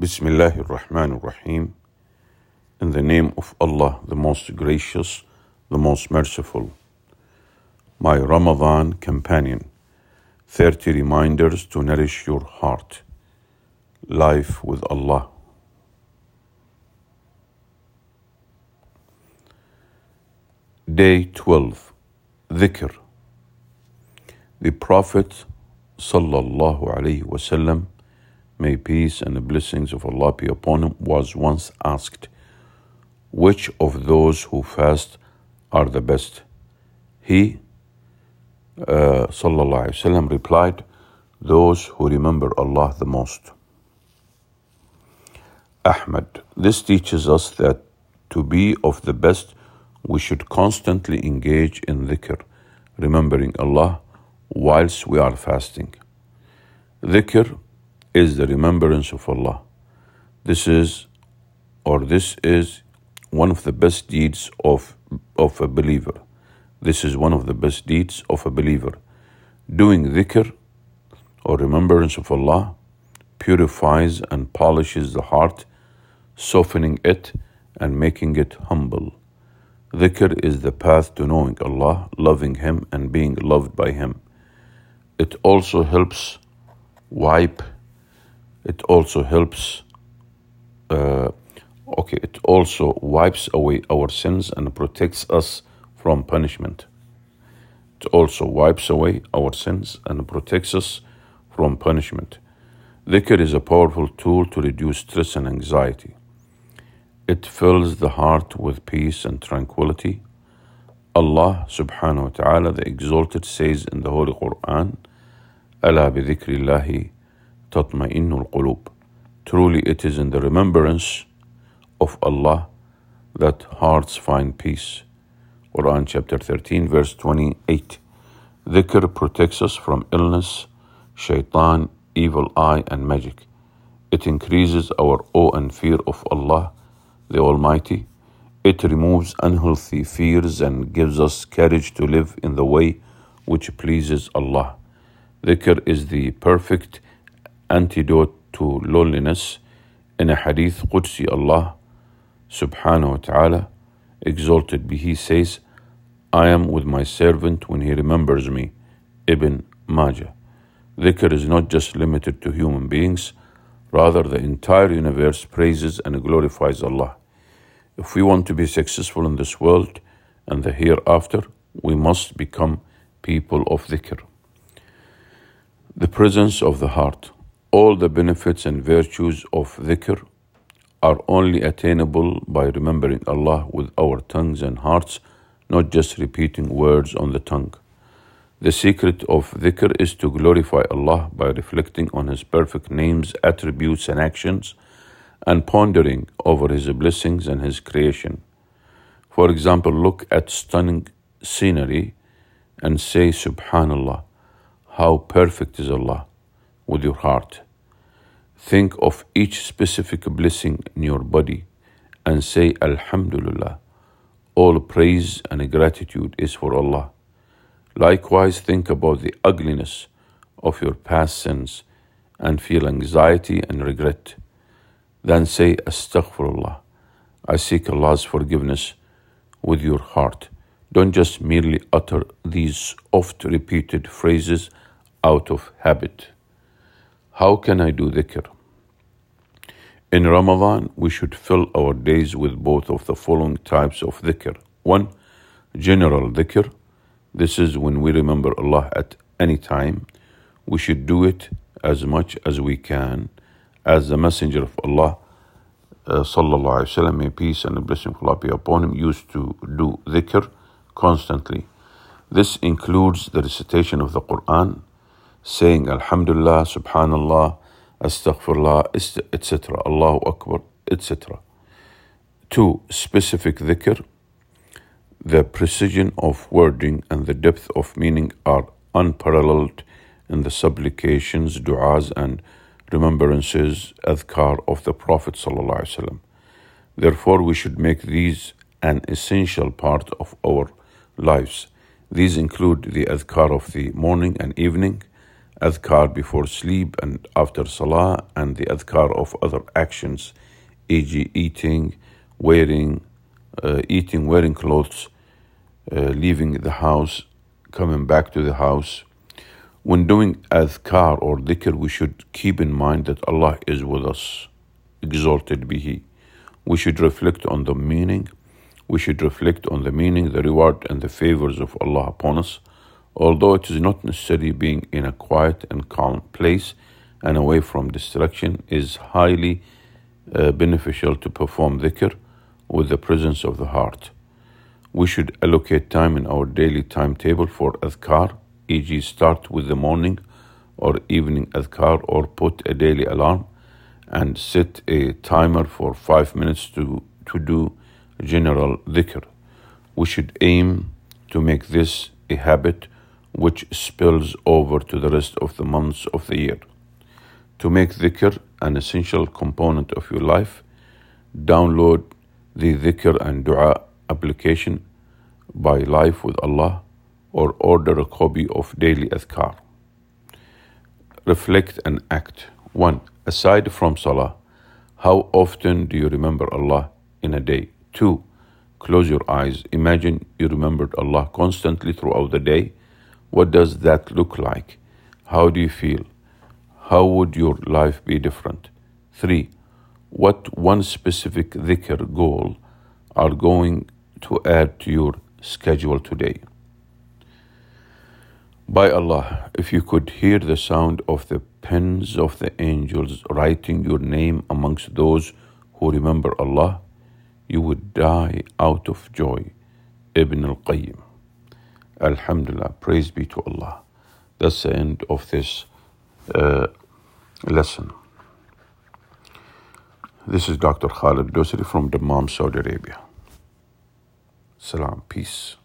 Bismillahir Rahmanir Rahim. In the name of Allah, the most gracious, the most merciful. My Ramadan companion. 30 reminders to nourish your heart. Life with Allah. Day 12. Dhikr. The Prophet sallallahu alaihi wasallam, may peace and the blessings of Allah be upon him, was once asked, which of those who fast are the best? He, uh, wasallam, replied, those who remember Allah the most. Ahmad. This teaches us that to be of the best, we should constantly engage in dhikr, remembering Allah whilst we are fasting. Dhikr is the remembrance of Allah. This is, or this is, one of the best deeds of, of a believer. This is one of the best deeds of a believer. Doing dhikr, or remembrance of Allah, purifies and polishes the heart, softening it and making it humble. Dhikr is the path to knowing Allah, loving Him, and being loved by Him. It also helps wipe, it also helps. Uh, okay, it also wipes away our sins and protects us from punishment. It also wipes away our sins and protects us from punishment. Dhikr is a powerful tool to reduce stress and anxiety. It fills the heart with peace and tranquility. Allah subhanahu wa ta'ala, the Exalted, says in the Holy Quran, أَلَا بِذِكْرِ اللَّهِ تطمئن القلوب. Truly it is in the remembrance of Allah that hearts find peace. Quran chapter 13 verse 28. Dhikr protects us from illness, shaitan, evil eye and magic. It increases our awe and fear of Allah the Almighty. It removes unhealthy fears and gives us courage to live in the way which pleases Allah. Dhikr is the perfect antidote to loneliness. In a hadith Qudsi, Allah subhanahu wa ta'ala, exalted be He, says, I am with my servant when he remembers me. Ibn Majah. Dhikr is not just limited to human beings, rather, the entire universe praises and glorifies Allah. If we want to be successful in this world and the hereafter, we must become people of dhikr. The presence of the heart. All the benefits and virtues of dhikr are only attainable by remembering Allah with our tongues and hearts, not just repeating words on the tongue. The secret of dhikr is to glorify Allah by reflecting on His perfect names, attributes, and actions, and pondering over His blessings and His creation. For example, look at stunning scenery and say, Subhanallah, how perfect is Allah with your heart. Think of each specific blessing in your body and say, Alhamdulillah. All praise and gratitude is for Allah. Likewise, think about the ugliness of your past sins and feel anxiety and regret. Then say, Astaghfirullah. I seek Allah's forgiveness with your heart. Don't just merely utter these oft repeated phrases out of habit. How can I do dhikr? In Ramadan, we should fill our days with both of the following types of dhikr. One, general dhikr. This is when we remember Allah at any time. We should do it as much as we can. As the Messenger of Allah, uh, sallallahu alaihi wasallam, may peace and blessing of Allah be upon him, used to do dhikr constantly. This includes the recitation of the Quran, saying Alhamdulillah, Subhanallah, Astaghfirullah, etc., Allahu Akbar, etc. Two, specific dhikr. The precision of wording and the depth of meaning are unparalleled in the supplications, du'as, and remembrances, adhkar of the Prophet. Therefore, we should make these an essential part of our lives. These include the adhkar of the morning and evening, adhkar before sleep and after salah, and the adhkar of other actions, e.g., eating, wearing, uh, eating, wearing clothes, uh, leaving the house, coming back to the house. When doing adhkar or dhikr, we should keep in mind that Allah is with us. Exalted be He. We should reflect on the meaning. We should reflect on the meaning, the reward, and the favors of Allah upon us. Although it is not necessary being in a quiet and calm place and away from distraction is highly uh, beneficial to perform dhikr with the presence of the heart. We should allocate time in our daily timetable for adhkar, e.g., start with the morning or evening adhkar, or put a daily alarm and set a timer for five minutes to, to do general dhikr. We should aim to make this a habit which spills over to the rest of the months of the year. To make dhikr an essential component of your life, download the dhikr and dua application by Life with Allah or order a copy of Daily Adhkar. Reflect and act. 1. Aside from Salah, how often do you remember Allah in a day? 2. Close your eyes. Imagine you remembered Allah constantly throughout the day. What does that look like? How do you feel? How would your life be different? 3. What one specific dhikr goal are going to add to your schedule today? By Allah, if you could hear the sound of the pens of the angels writing your name amongst those who remember Allah, you would die out of joy. Ibn al Qayyim. Alhamdulillah, praise be to Allah. That's the end of this uh, lesson. This is Dr. Khalid Dosri from Dammam, Saudi Arabia. Salam, peace.